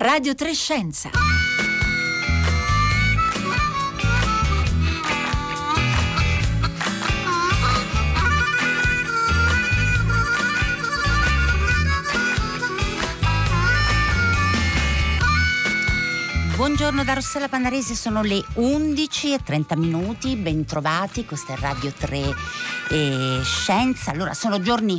Radio Trescenza. Buongiorno da Rossella Panarese, sono le 11 e 30 minuti, bentrovati, questa è Radio 3 e Scienza. Allora, sono giorni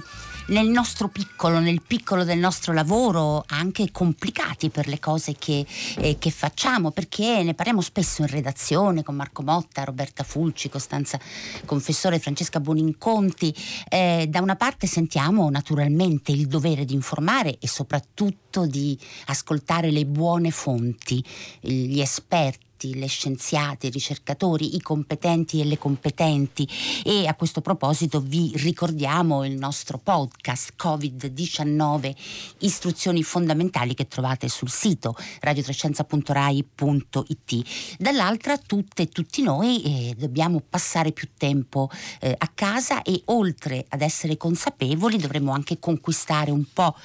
nel nostro piccolo, nel piccolo del nostro lavoro, anche complicati per le cose che, eh, che, facciamo, perché ne parliamo spesso in redazione con Marco Motta, Roberta Fulci, Costanza Confessore, Francesca Boninconti. Eh, da una parte sentiamo naturalmente il dovere di informare e soprattutto di ascoltare le buone fonti, gli esperti esperti, le scienziate, i ricercatori, i competenti e le competenti e a questo proposito vi ricordiamo il nostro podcast Covid-19 istruzioni fondamentali che trovate sul sito radiotrescenza.rai.it. Dall'altra tutte e tutti noi eh, dobbiamo passare più tempo eh, a casa e oltre ad essere consapevoli dovremmo anche conquistare un po'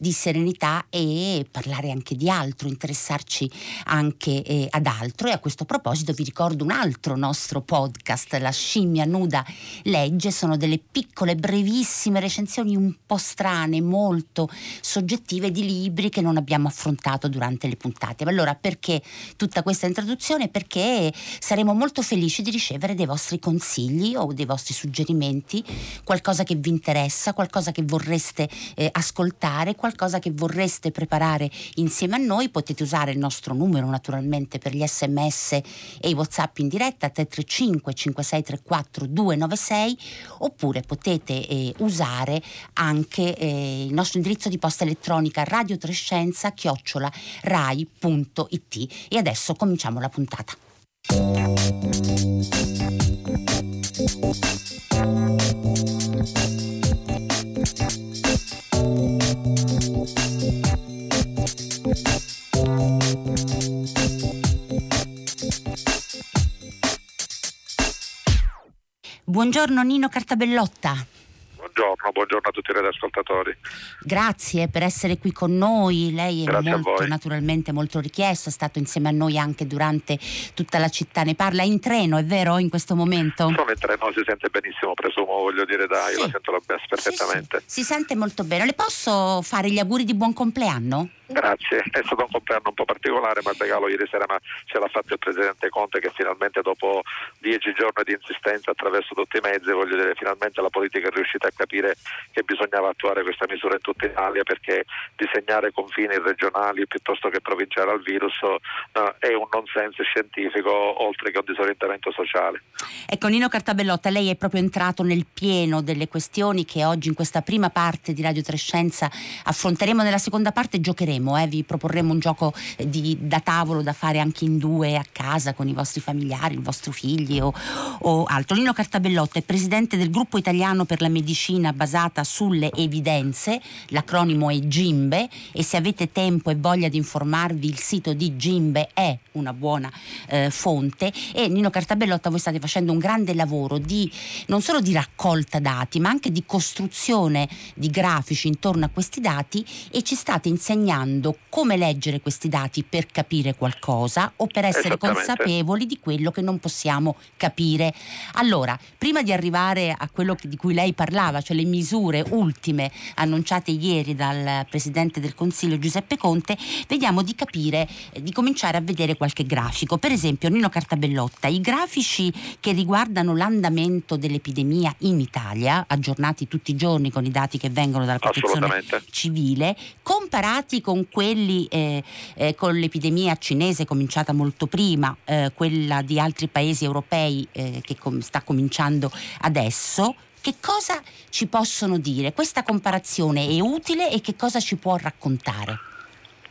di serenità e parlare anche di altro, interessarci anche eh, ad altro. E a questo proposito vi ricordo un altro nostro podcast, La scimmia nuda legge, sono delle piccole, brevissime recensioni un po' strane, molto soggettive di libri che non abbiamo affrontato durante le puntate. Ma allora perché tutta questa introduzione? Perché saremo molto felici di ricevere dei vostri consigli o dei vostri suggerimenti, qualcosa che vi interessa, qualcosa che vorreste eh, ascoltare, qualcosa qualcosa che vorreste preparare insieme a noi, potete usare il nostro numero naturalmente per gli sms e i whatsapp in diretta 335 5634 296 oppure potete eh, usare anche eh, il nostro indirizzo di posta elettronica radiotrescenza chiocciola rai.it e adesso cominciamo la puntata. Buongiorno Nino Cartabellotta. Buongiorno, buongiorno a tutti i radioascoltatori. Grazie per essere qui con noi, lei è molto, naturalmente molto richiesto, è stato insieme a noi anche durante tutta la città, ne parla in treno, è vero in questo momento? Sono in treno, si sente benissimo, presumo, voglio dire dai, sì. la sento la perfettamente. Sì, sì. Si sente molto bene, le posso fare gli auguri di buon compleanno? Grazie, è stato un compleanno un po' particolare, ma il regalo ieri sera ce l'ha fatto il Presidente Conte che finalmente dopo dieci giorni di insistenza attraverso tutti i mezzi, voglio dire, finalmente la politica è riuscita a capire che bisognava attuare questa misura in tutta Italia perché disegnare confini regionali piuttosto che provinciali al virus uh, è un nonsense scientifico oltre che un disorientamento sociale. Ecco Nino Cartabellotta, lei è proprio entrato nel pieno delle questioni che oggi in questa prima parte di Radio Trescenza affronteremo, nella seconda parte giocheremo faremo, eh? vi proporremo un gioco eh, di, da tavolo da fare anche in due a casa con i vostri familiari, i vostri figli o, o altro. Lino Cartabellotta è presidente del gruppo italiano per la medicina basata sulle evidenze, l'acronimo è GIMBE e se avete tempo e voglia di informarvi il sito di GIMBE è una buona eh, fonte e Nino Cartabellotta voi state facendo un grande lavoro di non solo di raccolta dati ma anche di costruzione di grafici intorno a questi dati e ci state insegnando indicando come leggere questi dati per capire qualcosa o per essere consapevoli di quello che non possiamo capire. Allora, prima di arrivare a quello di cui lei parlava, cioè le misure ultime annunciate ieri dal Presidente del Consiglio Giuseppe Conte, vediamo di capire, eh, di cominciare a vedere qualche grafico. Per esempio, Nino Cartabellotta, i grafici che riguardano l'andamento dell'epidemia in Italia, aggiornati tutti i giorni con i dati che vengono dalla protezione civile, comparati con con quelli eh, eh, con l'epidemia cinese cominciata molto prima, eh, quella di altri paesi europei eh, che com- sta cominciando adesso, che cosa ci possono dire? Questa comparazione è utile e che cosa ci può raccontare?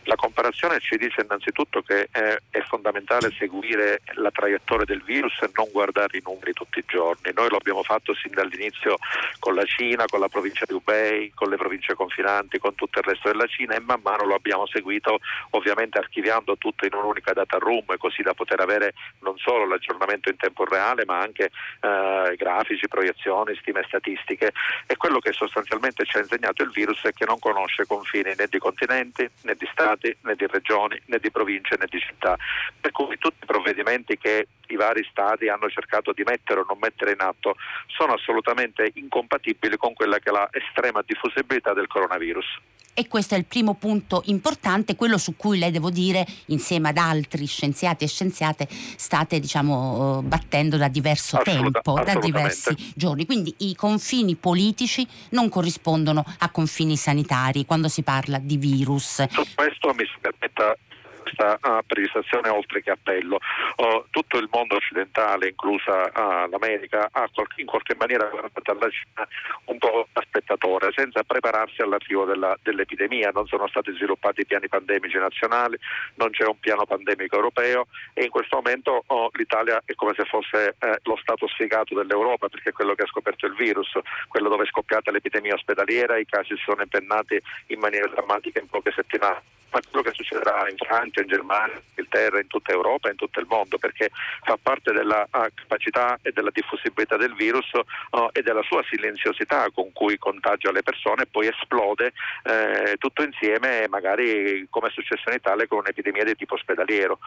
La comparazione ci dice innanzitutto che è, è, fondamentale seguire la traiettoria del virus e non guardare i numeri tutti i giorni. Noi lo abbiamo fatto sin dall'inizio con la Cina, con la provincia di Hubei, con le province confinanti, con tutto il resto della Cina e man mano lo abbiamo seguito ovviamente archiviando tutto in un'unica data room così da poter avere non solo l'aggiornamento in tempo reale ma anche eh, grafici, proiezioni, stime statistiche e quello che sostanzialmente ci ha insegnato il virus è che non conosce confini né di continenti né di stati stati, né di regioni, né di province, né di città. Per cui tutti i provvedimenti che i vari stati hanno cercato di mettere o non mettere in atto sono assolutamente incompatibili con quella che è la estrema diffusibilità del coronavirus e questo è il primo punto importante, quello su cui lei devo dire, insieme ad altri scienziati e scienziate, state diciamo, battendo da diverso Assoluta, tempo, da diversi giorni. Quindi i confini politici non corrispondono a confini sanitari quando si parla di virus. Su questo mi si permetta questa precisazione oltre che appello. Uh, tutto il mondo occidentale, inclusa uh, l'America, ha in qualche maniera guardato alla Cina un po' da spettatore, senza prepararsi all'arrivo della, dell'epidemia. Non sono stati sviluppati piani pandemici nazionali, non c'è un piano pandemico europeo e in questo momento oh, l'Italia è come se fosse eh, lo stato sfigato dell'Europa perché è quello che ha scoperto il virus, quello dove è scoppiata l'epidemia ospedaliera, i casi si sono impennati in maniera drammatica in poche settimane ma quello che succederà in Francia, in Germania, in Inghilterra, in tutta Europa e in tutto il mondo, perché fa parte della uh, capacità e della diffusibilità del virus uh, e della sua silenziosità con cui contagia le persone e poi esplode eh, tutto insieme, magari come è successo in Italia con un'epidemia di tipo ospedaliero.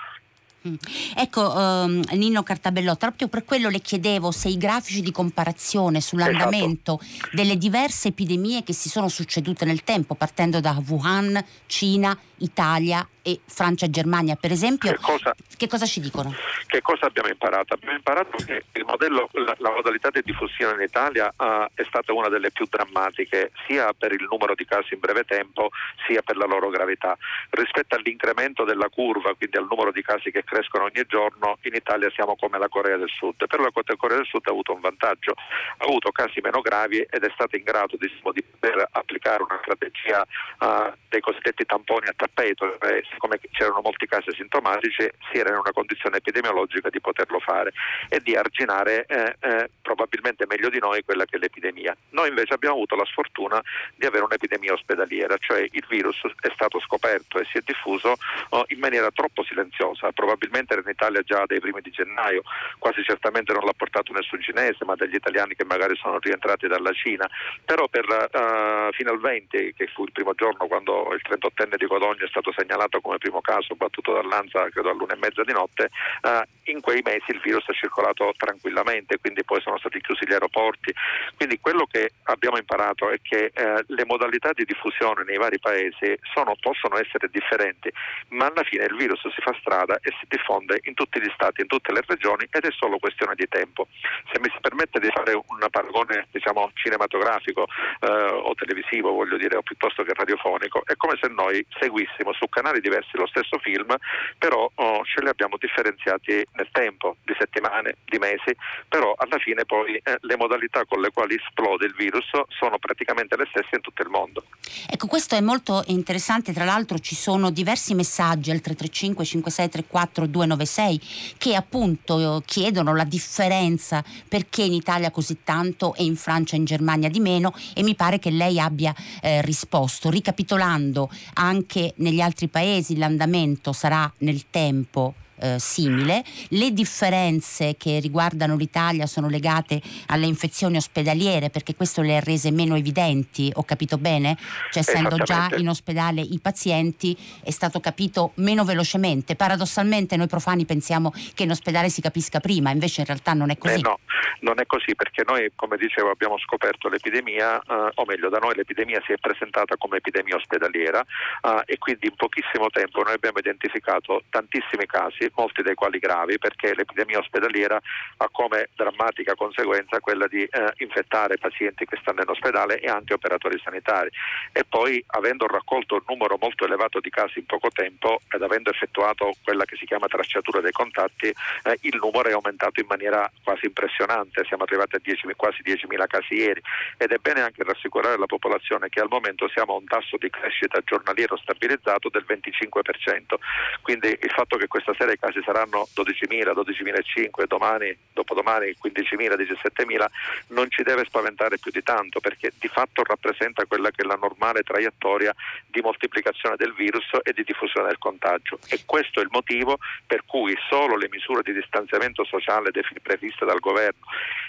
Mm. Ecco um, Nino Cartabellò, proprio per quello le chiedevo se i grafici di comparazione sull'andamento esatto. delle diverse epidemie che si sono succedute nel tempo, partendo da Wuhan, Cina, Italia e Francia e Germania, per esempio, che cosa, che cosa, ci dicono? Che cosa abbiamo imparato? Abbiamo imparato che il modello, la, la modalità di diffusione in Italia uh, è stata una delle più drammatiche, sia per il numero di casi in breve tempo, sia per la loro gravità. Rispetto all'incremento della curva, quindi al numero di casi che crescono ogni giorno, in Italia siamo come la Corea del Sud. Però la Corea del Sud ha avuto un vantaggio, ha avuto casi meno gravi ed è stata in grado di, di poter applicare una strategia uh, dei cosiddetti tamponi a tappeto, eh, siccome c'erano molti casi asintomatici, si era in una condizione epidemiologica di poterlo fare e di arginare eh, eh, probabilmente meglio di noi quella che è l'epidemia. Noi invece abbiamo avuto la sfortuna di avere un'epidemia ospedaliera, cioè il virus è stato scoperto e si è diffuso oh, in maniera troppo silenziosa, probabilmente era in Italia già dai primi di gennaio, quasi certamente non l'ha portato nessun cinese, ma degli italiani che magari sono rientrati dalla Cina, però per, uh, fino al 20, che fu il primo giorno quando il 38enne di Codogno è stato segnalato come primo caso battuto dall'Anza credo all'una e mezza di notte, eh, in quei mesi il virus è circolato tranquillamente, quindi poi sono stati chiusi gli aeroporti. Quindi quello che abbiamo imparato è che eh, le modalità di diffusione nei vari paesi sono, possono essere differenti, ma alla fine il virus si fa strada e si diffonde in tutti gli stati, in tutte le regioni ed è solo questione di tempo. Se mi si permette di fare un paragone diciamo, cinematografico eh, o televisivo, voglio dire, o piuttosto che radiofonico, è come se noi seguissimo su canali diversi lo stesso film, però oh, ce li abbiamo differenziati nel tempo, di settimane, di mesi, però alla fine poi eh, le modalità con le quali esplode il virus sono praticamente le stesse in tutto il mondo. Ecco, questo è molto interessante, tra l'altro ci sono diversi messaggi al 335 5634 296 che appunto chiedono la differenza perché in Italia così tanto e in Francia e in Germania di meno e mi pare che lei abbia eh, risposto. Ricapitolando, anche negli altri paesi l'andamento sarà nel tempo eh, simile. Le differenze che riguardano l'Italia sono legate alle infezioni ospedaliere perché questo le ha rese meno evidenti, ho capito bene? Cioè essendo già in ospedale i pazienti è stato capito meno velocemente. Paradossalmente noi profani pensiamo che in ospedale si capisca prima, invece in realtà non è così. Eh no, non è così perché noi, come dicevo, abbiamo scoperto l'epidemia, eh, o meglio, da noi l'epidemia si è presentata come epidemia ospedaliera eh, e quindi in pochissimo tempo noi abbiamo identificato tantissimi casi molti dei quali gravi, perché l'epidemia ospedaliera ha come drammatica conseguenza quella di eh, infettare pazienti che stanno in ospedale e anche operatori sanitari. E poi, avendo raccolto un numero molto elevato di casi in poco tempo ed avendo effettuato quella che si chiama tracciatura dei contatti, eh, il numero è aumentato in maniera quasi impressionante, siamo arrivati a 10, quasi 10.000 casi ieri. Ed è bene anche rassicurare la popolazione che al momento siamo a un tasso di crescita giornaliero stabilizzato del 25%, quindi il fatto che questa serie casi saranno 12.000, 12.500, domani, dopodomani 15.000, 17.000, non ci deve spaventare più di tanto perché di fatto rappresenta quella che è la normale traiettoria di moltiplicazione del virus e di diffusione del contagio e questo è il motivo per cui solo le misure di distanziamento sociale previste dal governo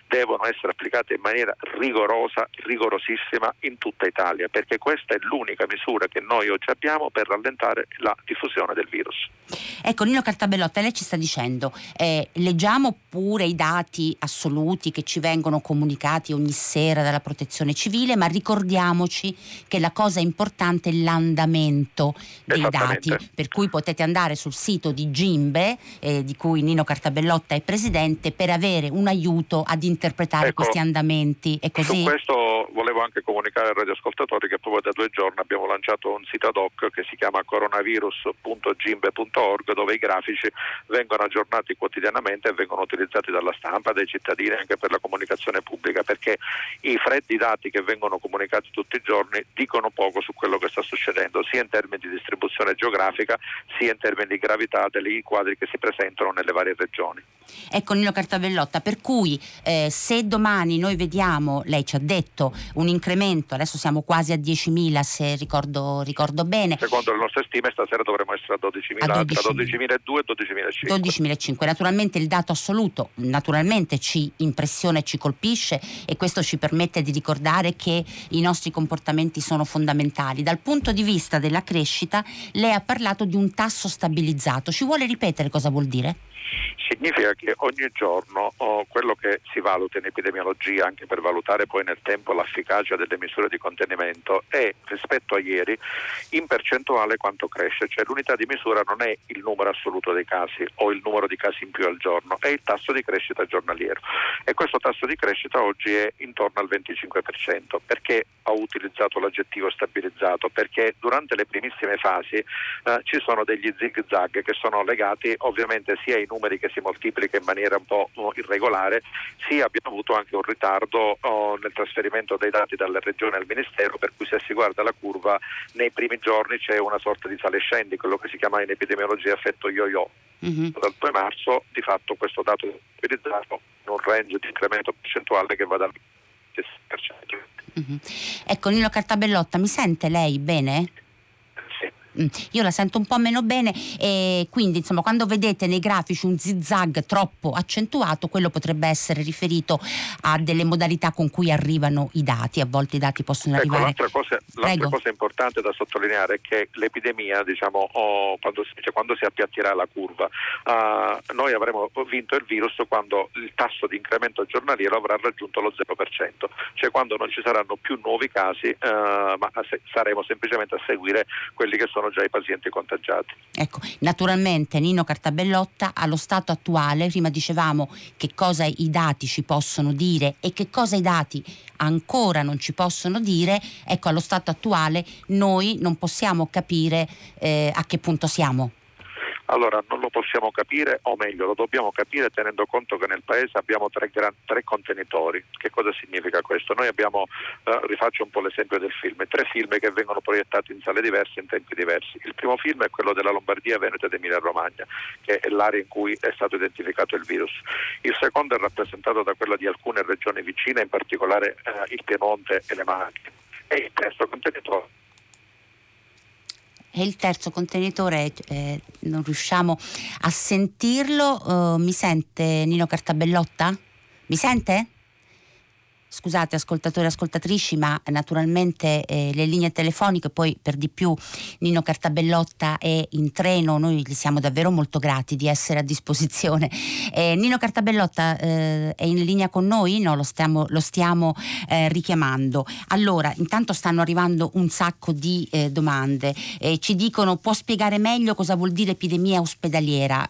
devono essere applicate in maniera rigorosa, rigorosissima in tutta Italia, perché questa è l'unica misura che noi oggi abbiamo per rallentare la diffusione del virus. Ecco, Nino Cartabellotta, lei ci sta dicendo, eh, leggiamo pure i dati assoluti che ci vengono comunicati ogni sera dalla protezione civile, ma ricordiamoci che la cosa importante è l'andamento dei dati, per cui potete andare sul sito di Gimbe, eh, di cui Nino Cartabellotta è presidente, per avere un aiuto ad interpretare ecco, questi andamenti. È così? Su questo volevo anche comunicare ai radioascoltatori che proprio da due giorni abbiamo lanciato un sito ad hoc che si chiama coronavirus.gimbe.org dove i grafici vengono aggiornati quotidianamente e vengono utilizzati dalla stampa, dai cittadini anche per la comunicazione pubblica perché i freddi dati che vengono comunicati tutti i giorni dicono poco su quello che sta succedendo sia in termini di distribuzione geografica sia in termini di gravità dei quadri che si presentano nelle varie regioni. Ecco Nino Cartavellotta, per cui eh, se domani noi vediamo, lei ci ha detto, un incremento, adesso siamo quasi a 10.000 se ricordo, ricordo bene. Secondo le nostre stime stasera dovremo essere a 12.000, a 12.000. tra 12.200 e 12.500. 12.500, naturalmente il dato assoluto naturalmente ci impressiona e ci colpisce e questo ci permette di ricordare che i nostri comportamenti sono fondamentali. Dal punto di vista della crescita lei ha parlato di un tasso stabilizzato, ci vuole ripetere cosa vuol dire? Significa che ogni giorno oh, quello che si valuta in epidemiologia, anche per valutare poi nel tempo l'efficacia delle misure di contenimento, è rispetto a ieri in percentuale quanto cresce, cioè l'unità di misura non è il numero assoluto dei casi o il numero di casi in più al giorno, è il tasso di crescita giornaliero e questo tasso di crescita oggi è intorno al 25%. Perché ho utilizzato l'aggettivo stabilizzato? Perché durante le primissime fasi eh, ci sono degli zig zag che sono legati ovviamente sia ai numeri che si moltiplica in maniera un po' irregolare, sì abbiamo avuto anche un ritardo oh, nel trasferimento dei dati dalle regioni al Ministero, per cui se si guarda la curva nei primi giorni c'è una sorta di sale scendi, quello che si chiama in epidemiologia effetto yo-yo. Mm-hmm. Dal 2 marzo di fatto questo dato è utilizzato in un range di incremento percentuale che va dal 10%. Mm-hmm. Ecco Nino Cartabellotta, mi sente lei bene? Mm, io la sento un po' meno bene e quindi insomma quando vedete nei grafici un zigzag troppo accentuato quello potrebbe essere riferito a delle modalità con cui arrivano i dati. A volte i dati possono ecco, arrivare l'altra cosa, l'altra cosa, importante da sottolineare è che l'epidemia diciamo oh, quando, si, cioè, quando, si, appiattirà la curva uh, noi avremo vinto il virus quando il tasso di incremento giornaliero avrà raggiunto lo 0% cioè quando non ci saranno più nuovi casi uh, ma se, saremo semplicemente a seguire quelli che sono sono già i pazienti contagiati. Ecco, naturalmente Nino Cartabellotta allo stato attuale, prima dicevamo che cosa i dati ci possono dire e che cosa i dati ancora non ci possono dire, ecco allo stato attuale noi non possiamo capire eh, a che punto siamo. Allora non lo possiamo capire, o meglio lo dobbiamo capire tenendo conto che nel Paese abbiamo tre, gran, tre contenitori. Che cosa significa questo? Noi abbiamo, eh, rifaccio un po' l'esempio del film, tre film che vengono proiettati in sale diverse in tempi diversi. Il primo film è quello della Lombardia, Veneto ed Emilia Romagna, che è l'area in cui è stato identificato il virus. Il secondo è rappresentato da quello di alcune regioni vicine, in particolare eh, il Piemonte e le Marche. E il terzo contenitore e il terzo contenitore eh, non riusciamo a sentirlo. Uh, mi sente Nino Cartabellotta? Mi sente? Scusate ascoltatori e ascoltatrici, ma naturalmente eh, le linee telefoniche, poi per di più Nino Cartabellotta è in treno, noi gli siamo davvero molto grati di essere a disposizione. Eh, Nino Cartabellotta eh, è in linea con noi? No, lo stiamo, lo stiamo eh, richiamando. Allora, intanto stanno arrivando un sacco di eh, domande. Eh, ci dicono, può spiegare meglio cosa vuol dire epidemia ospedaliera?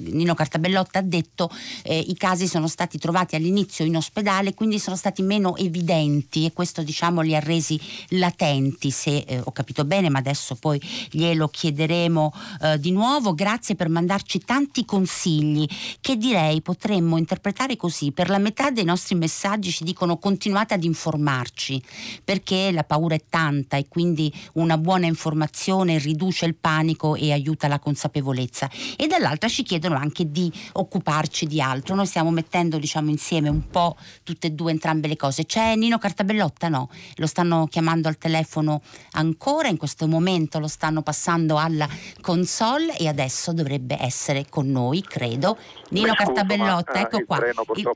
Nino Cartabellotta ha detto i casi sono stati trovati all'inizio in ospedale, quindi sono stati stati meno evidenti e questo diciamo li ha resi latenti, se eh, ho capito bene, ma adesso poi glielo chiederemo eh, di nuovo. Grazie per mandarci tanti consigli che direi potremmo interpretare così. Per la metà dei nostri messaggi ci dicono continuate ad informarci perché la paura è tanta e quindi una buona informazione riduce il panico e aiuta la consapevolezza. E dall'altra ci chiedono anche di occuparci di altro. Noi stiamo mettendo diciamo insieme un po' tutte e due entrambe le cose. C'è Nino Cartabellotta? No, lo stanno chiamando al telefono ancora, in questo momento lo stanno passando alla console e adesso dovrebbe essere con noi, credo. Nino scuso, Cartabellotta, ma, ecco il qua. Treno, Il,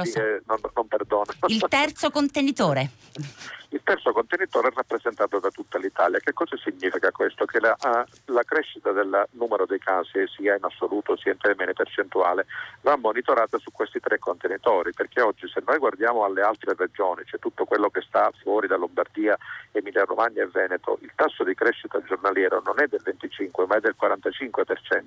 eh, so. non, non perdona. il terzo contenitore. Il terzo contenitore è rappresentato da tutta l'Italia. Che cosa significa questo? Che la, la, crescita del numero dei casi, sia in assoluto sia in termini percentuali, va monitorata su questi tre contenitori, perché oggi se noi guardiamo alle altre regioni, cioè tutto quello che sta fuori da Lombardia, Emilia Romagna e Veneto, il tasso di crescita giornaliero non è del 25 ma è del 45%.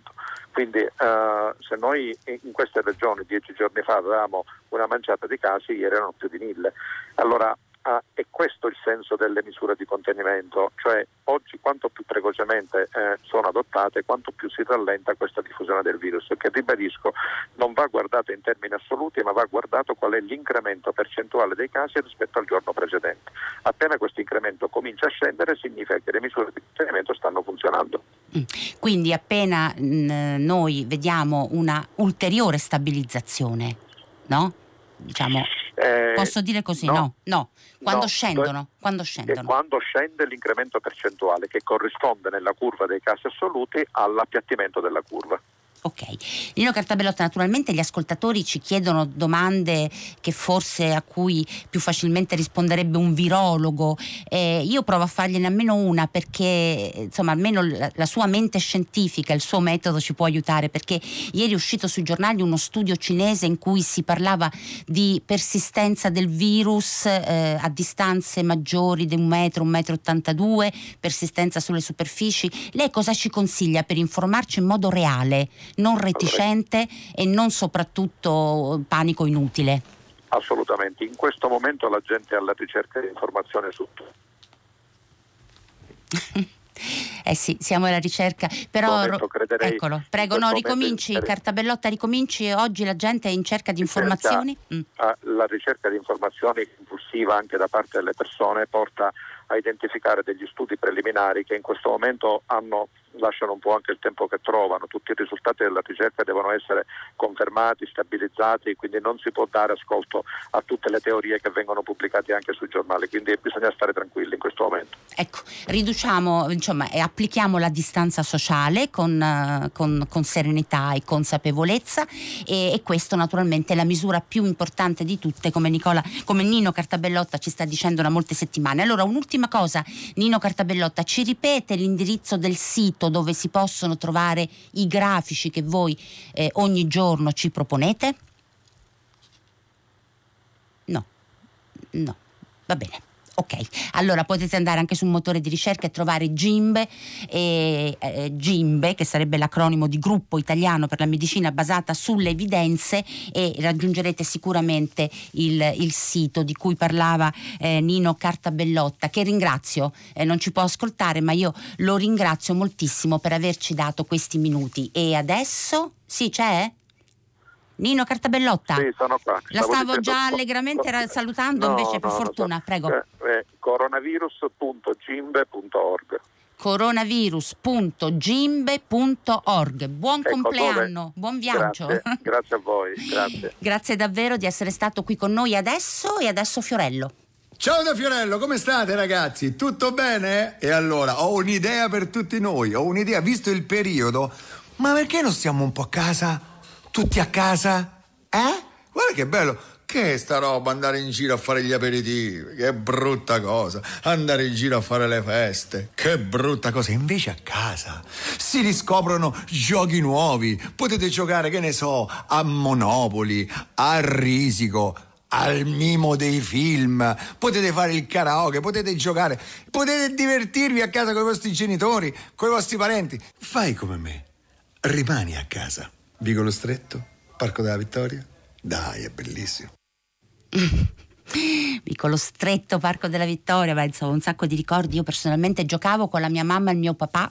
Quindi eh, se noi in queste regioni dieci giorni fa avevamo una manciata di casi, ieri erano più di mille. Allora Ah, è questo il senso delle misure di contenimento, cioè oggi quanto più precocemente eh, sono adottate, quanto più si rallenta questa diffusione del virus, che ribadisco non va guardato in termini assoluti, ma va guardato qual è l'incremento percentuale dei casi rispetto al giorno precedente. Appena questo incremento comincia a scendere significa che le misure di contenimento stanno funzionando. Mm. Quindi appena mh, mm, noi vediamo una ulteriore stabilizzazione, no? Diciamo, eh, posso dire così? No, no. no. Quando, no, scendono, quando scendono? Quando scende l'incremento percentuale che corrisponde nella curva dei casi assoluti all'appiattimento della curva. Ok, Nino Cartabellotta, naturalmente gli ascoltatori ci chiedono domande che forse a cui più facilmente risponderebbe un virologo. Eh, io provo a fargliene almeno una perché insomma almeno la, la, sua mente scientifica, il suo metodo ci può aiutare perché ieri è uscito sui giornali uno studio cinese in cui si parlava di persistenza del virus eh, a distanze maggiori di un metro, un metro 82, persistenza sulle superfici. Lei cosa ci consiglia per informarci in modo reale? Non reticente e non soprattutto panico inutile. Assolutamente, in questo momento la gente è alla ricerca di informazione su tutto. Eh sì, siamo alla ricerca, però eccolo, prego, no, ricominci, momento, Cartabellotta, ricominci, oggi la gente è in cerca di informazioni. Mm. La ricerca di informazioni impulsiva anche da parte delle persone porta a identificare degli studi preliminari che in questo momento hanno lasciano un po' anche il tempo che trovano, tutti i risultati della ricerca devono essere confermati, stabilizzati, quindi non si può dare ascolto a tutte le teorie che vengono pubblicate anche sui giornali, quindi bisogna stare tranquilli in questo momento. Ecco, riduciamo, insomma, e applichiamo la distanza sociale con, uh, con, con serenità e consapevolezza e, e, questo naturalmente è la misura più importante di tutte, come, Nicola, come Nino Cartabellotta ci sta dicendo da molte settimane. Allora, un'ultima cosa, Nino Cartabellotta, ci ripete l'indirizzo del sito dove si possono trovare i grafici che voi eh, ogni giorno ci proponete? No, no, va bene. Ok, allora potete andare anche sul motore di ricerca e trovare GIMBE, eh, eh, GIMBE, che sarebbe l'acronimo di Gruppo Italiano per la Medicina basata sulle evidenze e raggiungerete sicuramente il, il sito di cui parlava eh, Nino Cartabellotta, che ringrazio, eh, non ci può ascoltare, ma io lo ringrazio moltissimo per averci dato questi minuti. E adesso, sì, c'è? Nino Cartabellotta? Sì, sono qua. La stavo, stavo già allegramente no, salutando, no, invece per fortuna, so. prego. Eh, eh, coronavirus.gimbe.org coronavirus.gimbe.org. Buon ecco, compleanno, dove? buon viaggio. Grazie, grazie a voi, grazie. grazie davvero di essere stato qui con noi adesso e adesso Fiorello. Ciao da Fiorello, come state ragazzi? Tutto bene? E allora, ho un'idea per tutti noi, ho un'idea, visto il periodo, ma perché non stiamo un po' a casa? Tutti a casa? Eh? Guarda che bello. Che sta roba andare in giro a fare gli aperitivi? Che brutta cosa. Andare in giro a fare le feste. Che brutta cosa. Invece a casa si riscoprono giochi nuovi. Potete giocare, che ne so, a Monopoli, a Risico al mimo dei film, potete fare il karaoke, potete giocare, potete divertirvi a casa con i vostri genitori, con i vostri parenti. Fai come me, rimani a casa. Vicolo Stretto, Parco della Vittoria. Dai, è bellissimo. piccolo stretto Parco della Vittoria, ma insomma un sacco di ricordi. Io personalmente giocavo con la mia mamma e il mio papà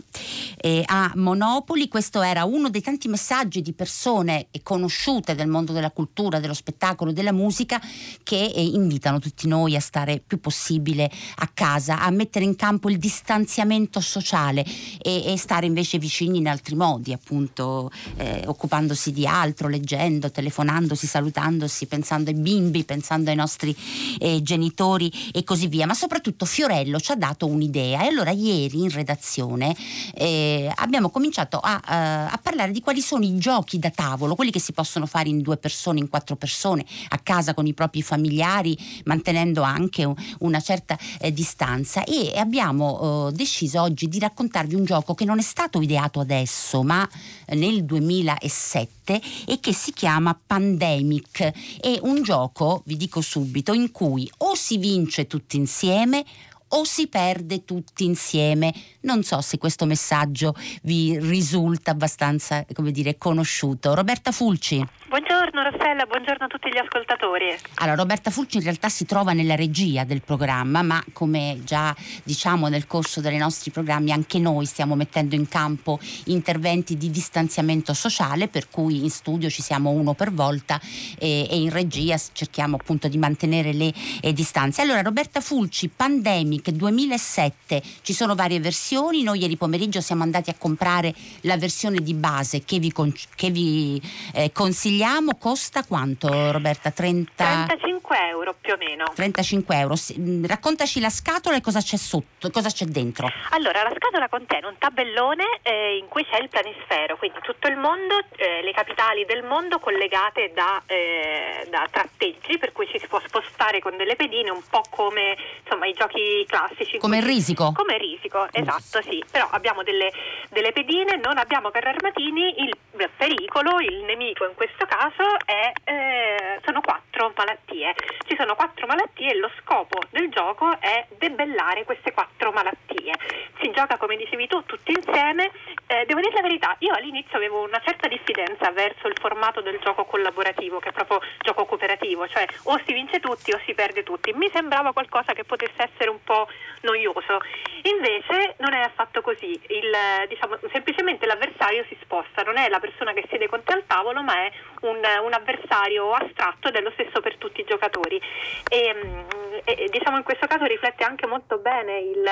eh, a Monopoli. Questo era uno dei tanti messaggi di persone conosciute del mondo della cultura, dello spettacolo, della musica che eh, invitano tutti noi a stare più possibile a casa, a mettere in campo il distanziamento sociale e, e stare invece vicini in altri modi, appunto eh, occupandosi di altro, leggendo, telefonandosi, salutandosi, pensando ai bimbi, pensando ai nostri eh, genitori e così via, ma soprattutto Fiorello ci ha dato un'idea. E allora ieri in redazione eh, abbiamo cominciato a, uh, a, parlare di quali sono i giochi da tavolo, quelli che si possono fare in due persone, in quattro persone, a casa con i propri familiari, mantenendo anche un, una certa eh, distanza. E abbiamo uh, deciso oggi di raccontarvi un gioco che non è stato ideato adesso, ma nel 2007 e che si chiama Pandemic. È un gioco, vi dico subito, in cui o si vince tutti insieme o si perde tutti insieme. Non so se questo messaggio vi risulta abbastanza, come dire, conosciuto. Roberta Fulci. Buongiorno Rossella, buongiorno a tutti gli ascoltatori. Allora, Roberta Fulci in realtà si trova nella regia del programma, ma come già diciamo nel corso dei nostri programmi, anche noi stiamo mettendo in campo interventi di distanziamento sociale, per cui in studio ci siamo uno per volta e, e in regia cerchiamo appunto di mantenere le eh, distanze. Allora, Roberta Fulci, Pandemic 2007, ci sono varie versioni, noi ieri pomeriggio siamo andati a comprare la versione di base che vi, che vi eh, consigliamo consigliamo costa quanto Roberta? 30... 35 euro più o meno. 35 euro. Mm, raccontaci la scatola e cosa c'è sotto, cosa c'è dentro. Allora, la scatola contiene un tabellone eh, in cui c'è il planisfero, quindi tutto il mondo, eh, le capitali del mondo collegate da, eh, da, tratteggi, per cui ci si può spostare con delle pedine, un po' come insomma, i giochi classici. Come il risico? Come risico, esatto, sì. Però abbiamo delle, delle pedine, non abbiamo carri armatini, il pericolo, il nemico in questo caso è, eh, sono quattro malattie. Ci sono quattro malattie e lo scopo del gioco è debellare queste quattro malattie. Si gioca, come dicevi tu, tutti insieme. Eh, devo dire la verità, io all'inizio avevo una certa diffidenza verso il formato del gioco collaborativo, che è proprio gioco cooperativo, cioè o si vince tutti o si perde tutti. Mi sembrava qualcosa che potesse essere un po' noioso. Invece non è affatto così. Il, diciamo, semplicemente l'avversario si sposta, non è la persona che siede con te al tavolo, ma è un, un avversario astratto ed è lo stesso per tutti i giocatori. E, mm, e, diciamo in questo caso riflette anche molto bene il,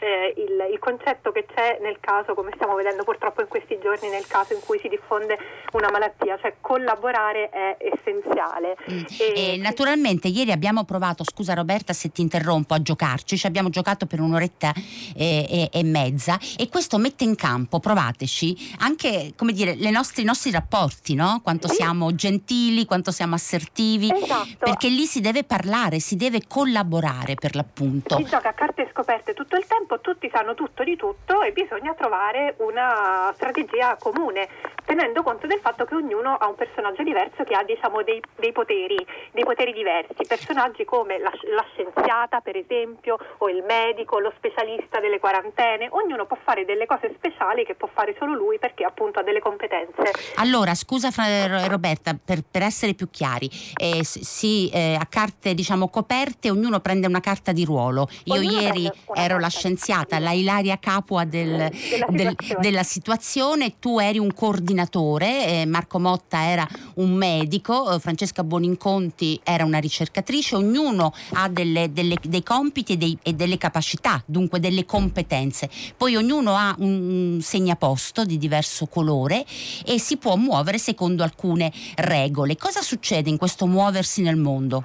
eh, il, il, concetto che c'è nel caso, come stiamo vedendo purtroppo in questi giorni, nel caso in cui si diffonde una malattia, cioè collaborare è essenziale. Mm. E, e naturalmente ieri abbiamo provato, scusa Roberta se ti interrompo, a giocarci, ci abbiamo giocato per un'oretta e, e mezza e questo mette in campo, provateci, anche come dire, nostri, i nostri rapporti, no? quanto siamo gentili, quanto siamo assertivi, esatto. perché lì si deve parlare, si deve collaborare per l'appunto. Si gioca a carte scoperte tutto il tempo, tutti sanno tutto di tutto e bisogna trovare una strategia comune, tenendo conto del fatto che ognuno ha un personaggio diverso che ha diciamo, dei, dei, poteri, dei poteri diversi. Personaggi come la, la scienziata, per esempio, o il medico, lo specialista delle quarantene, ognuno può fare delle cose speciali che può fare solo lui perché appunto ha delle competenze. Allora, scusa Roberta, per, per essere più chiari, eh, sì, eh, a carte diciamo coperte ognuno prende una carta di ruolo. Io ognuno ieri ero la scienziata, la Ilaria Capua del, della, del, situazione. della, situazione. tu eri un coordinatore, eh, Marco Motta era un medico, eh, Francesca Boninconti era una ricercatrice, ognuno ha delle, delle, dei compiti e, dei, e, delle capacità, dunque delle competenze. Poi ognuno ha un segnaposto di diverso colore e si può muovere secondo alcune regole. Cosa succede in questo muoversi nel mondo?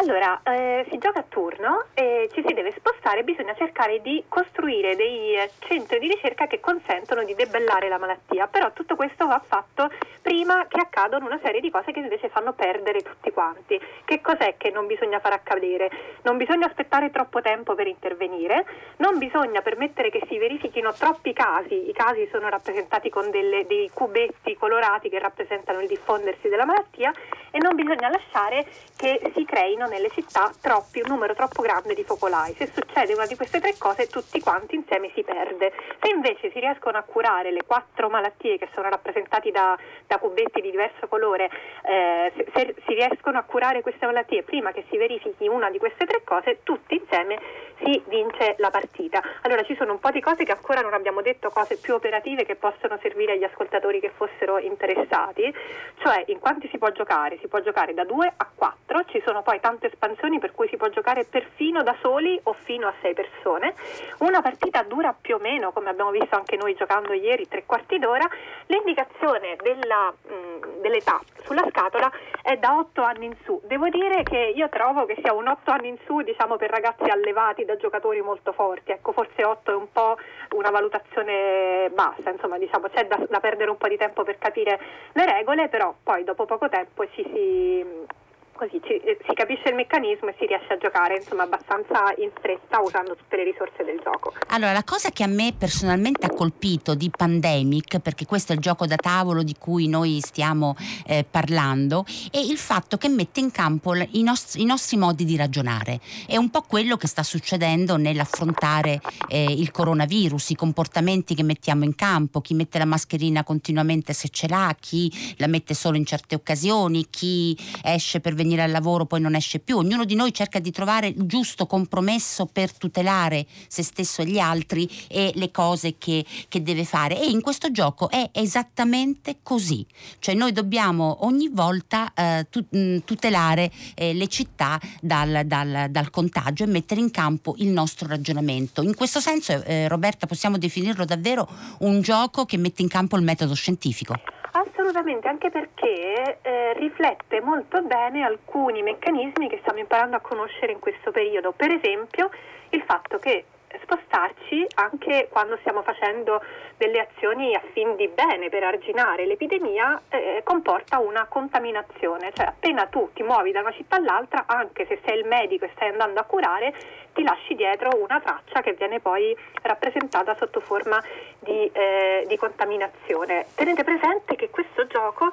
Allora, eh, si gioca a turno e ci si deve spostare, bisogna cercare di costruire dei eh, centri di ricerca che consentono di debellare la malattia, però tutto questo va fatto prima che accadano una serie di cose che invece fanno perdere tutti quanti. Che cos'è che non bisogna far accadere? Non bisogna aspettare troppo tempo per intervenire, non bisogna permettere che si verifichino troppi casi, i casi sono rappresentati con delle, dei cubetti colorati che rappresentano il diffondersi della malattia e non bisogna lasciare che si creino nelle città troppi, un numero troppo grande di focolai. Se succede una di queste tre cose tutti quanti insieme si perde. Se invece si riescono a curare le quattro malattie che sono rappresentate da, da cubetti di diverso colore, eh, se, se si riescono a curare queste malattie prima che si verifichi una di queste tre cose, tutti insieme si vince la partita. Allora ci sono un po' di cose che ancora non abbiamo detto, cose più operative che possono servire agli ascoltatori che fossero interessati, cioè in quanti si può giocare? Si può giocare da 2 a 4, ci sono poi tante espansioni per cui si può giocare perfino da soli o fino a 6 persone. Una partita dura più o meno, come abbiamo visto anche noi giocando ieri, tre quarti d'ora. L'indicazione della, mh, dell'età sulla scatola è da 8 anni in su. Devo dire che io trovo che sia un 8 anni in su, diciamo, per ragazzi allevati da giocatori molto forti. Ecco, forse 8 è un po' una valutazione bassa, insomma, diciamo, c'è da, da perdere un po' di tempo per capire le regole, però poi dopo poco tempo ci si così ci, eh, si capisce il meccanismo e si riesce a giocare insomma abbastanza in fretta usando tutte le risorse del gioco. Allora, la cosa che a me personalmente ha colpito di Pandemic, perché questo è il gioco da tavolo di cui noi stiamo eh, parlando, è il fatto che mette in campo i nostri, i nostri, modi di ragionare. È un po' quello che sta succedendo nell'affrontare eh, il coronavirus, i comportamenti che mettiamo in campo, chi mette la mascherina continuamente se ce l'ha, chi la mette solo in certe occasioni, chi esce per venire venire al lavoro poi non esce più. Ognuno di noi cerca di trovare il giusto compromesso per tutelare se stesso e gli altri e le cose che, che deve fare. E in questo gioco è esattamente così. Cioè noi dobbiamo ogni volta eh, mm, tutelare eh, le città dal, dal, dal, contagio e mettere in campo il nostro ragionamento. In questo senso, eh, Roberta, possiamo definirlo davvero un gioco che mette in campo il metodo scientifico. Assolutamente, anche perché eh, riflette molto bene alcuni meccanismi che stiamo imparando a conoscere in questo periodo. Per esempio, il fatto che spostarci anche quando stiamo facendo delle azioni a fin di bene per arginare l'epidemia eh, comporta una contaminazione, cioè appena tu ti muovi da una città all'altra, anche se sei il medico e stai andando a curare, ti lasci dietro una traccia che viene poi rappresentata sotto forma di, eh, di contaminazione. Tenete presente che questo gioco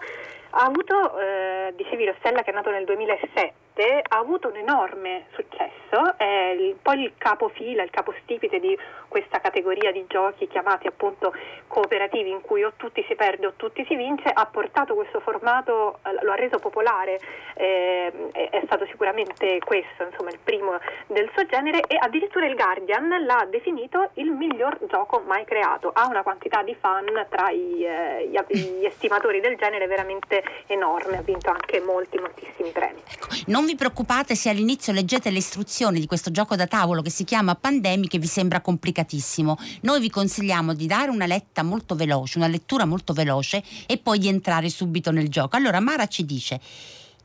ha avuto, eh, dicevi Rossella che è nato nel 2007, ha avuto un enorme successo, è il, poi il capofila, il capostipite di questa categoria di giochi chiamati appunto cooperativi in cui o tutti si perde o tutti si vince, ha portato questo formato, eh, lo ha reso popolare, eh, è stato sicuramente questo insomma, il primo del suo genere. E addirittura il Guardian l'ha definito il miglior gioco mai creato, ha una quantità di fan tra i, eh, gli, gli estimatori del genere veramente veramente enorme, ha vinto anche molti, moltissimi premi. Ecco, non vi preoccupate se all'inizio leggete le istruzioni di questo gioco da tavolo che si chiama Pandemic e vi sembra complicatissimo. Noi vi consigliamo di dare una letta molto veloce, una lettura molto veloce e poi di entrare subito nel gioco. Allora Mara ci dice,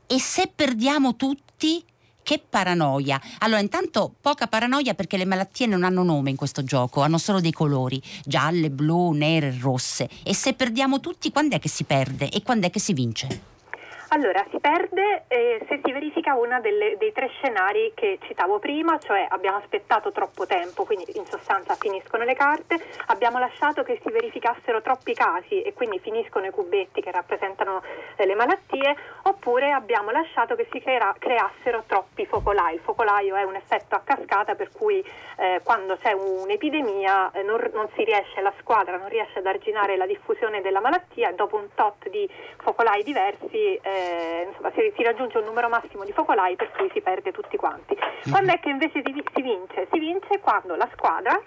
e se perdiamo tutti? Che paranoia! Allora, intanto poca paranoia perché le malattie non hanno nome in questo gioco, hanno solo dei colori, gialle, blu, nere, rosse. E se perdiamo tutti, quando è che si perde e quando è che si vince? Allora, si perde eh, se si verifica uno dei tre scenari che citavo prima, cioè abbiamo aspettato troppo tempo, quindi in sostanza finiscono le carte, abbiamo lasciato che si verificassero troppi casi e quindi finiscono i cubetti che rappresentano eh, le malattie, oppure abbiamo lasciato che si crea, creassero troppi focolai. Il focolaio è un effetto a cascata per cui eh, quando c'è un'epidemia eh, non, non si riesce, la squadra non riesce ad arginare la diffusione della malattia e dopo un tot di focolai diversi eh, insomma, si, si, raggiunge un numero massimo di focolai per cui si perde tutti quanti. Quando è che invece si vince? Si vince quando la squadra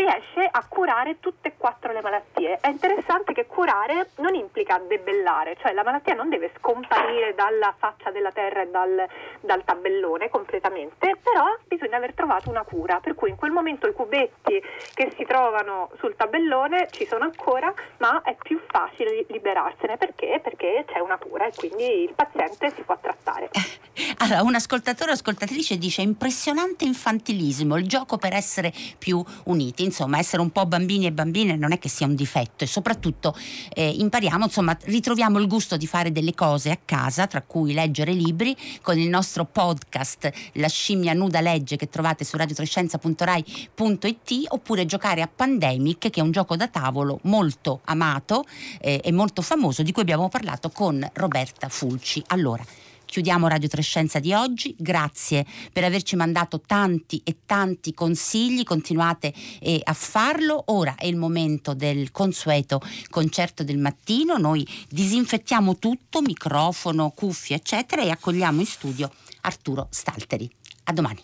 riesce a curare tutte e quattro le malattie. È interessante che curare non implica debellare, cioè la malattia non deve scomparire dalla faccia della terra e dal, dal tabellone completamente, però bisogna aver trovato una cura, per cui in quel momento i cubetti che si trovano sul tabellone ci sono ancora, ma è più facile liberarsene perché? Perché c'è una cura e quindi il paziente si può trattare. Allora, un ascoltatore o ascoltatrice dice impressionante infantilismo, il gioco per essere più uniti insomma essere un po' bambini e bambine non è che sia un difetto e soprattutto eh, impariamo, insomma ritroviamo il gusto di fare delle cose a casa, tra cui leggere libri con il nostro podcast La scimmia nuda legge che trovate su radiotrescienza.rai.it oppure giocare a Pandemic che è un gioco da tavolo molto amato eh, e molto famoso di cui abbiamo parlato con Roberta Fulci. Allora, chiudiamo Radio Trescenza di oggi. Grazie per averci mandato tanti e tanti consigli, continuate eh, a farlo. Ora è il momento del consueto concerto del mattino. Noi disinfettiamo tutto, microfono, cuffie, eccetera, e accogliamo in studio Arturo Stalteri. A domani.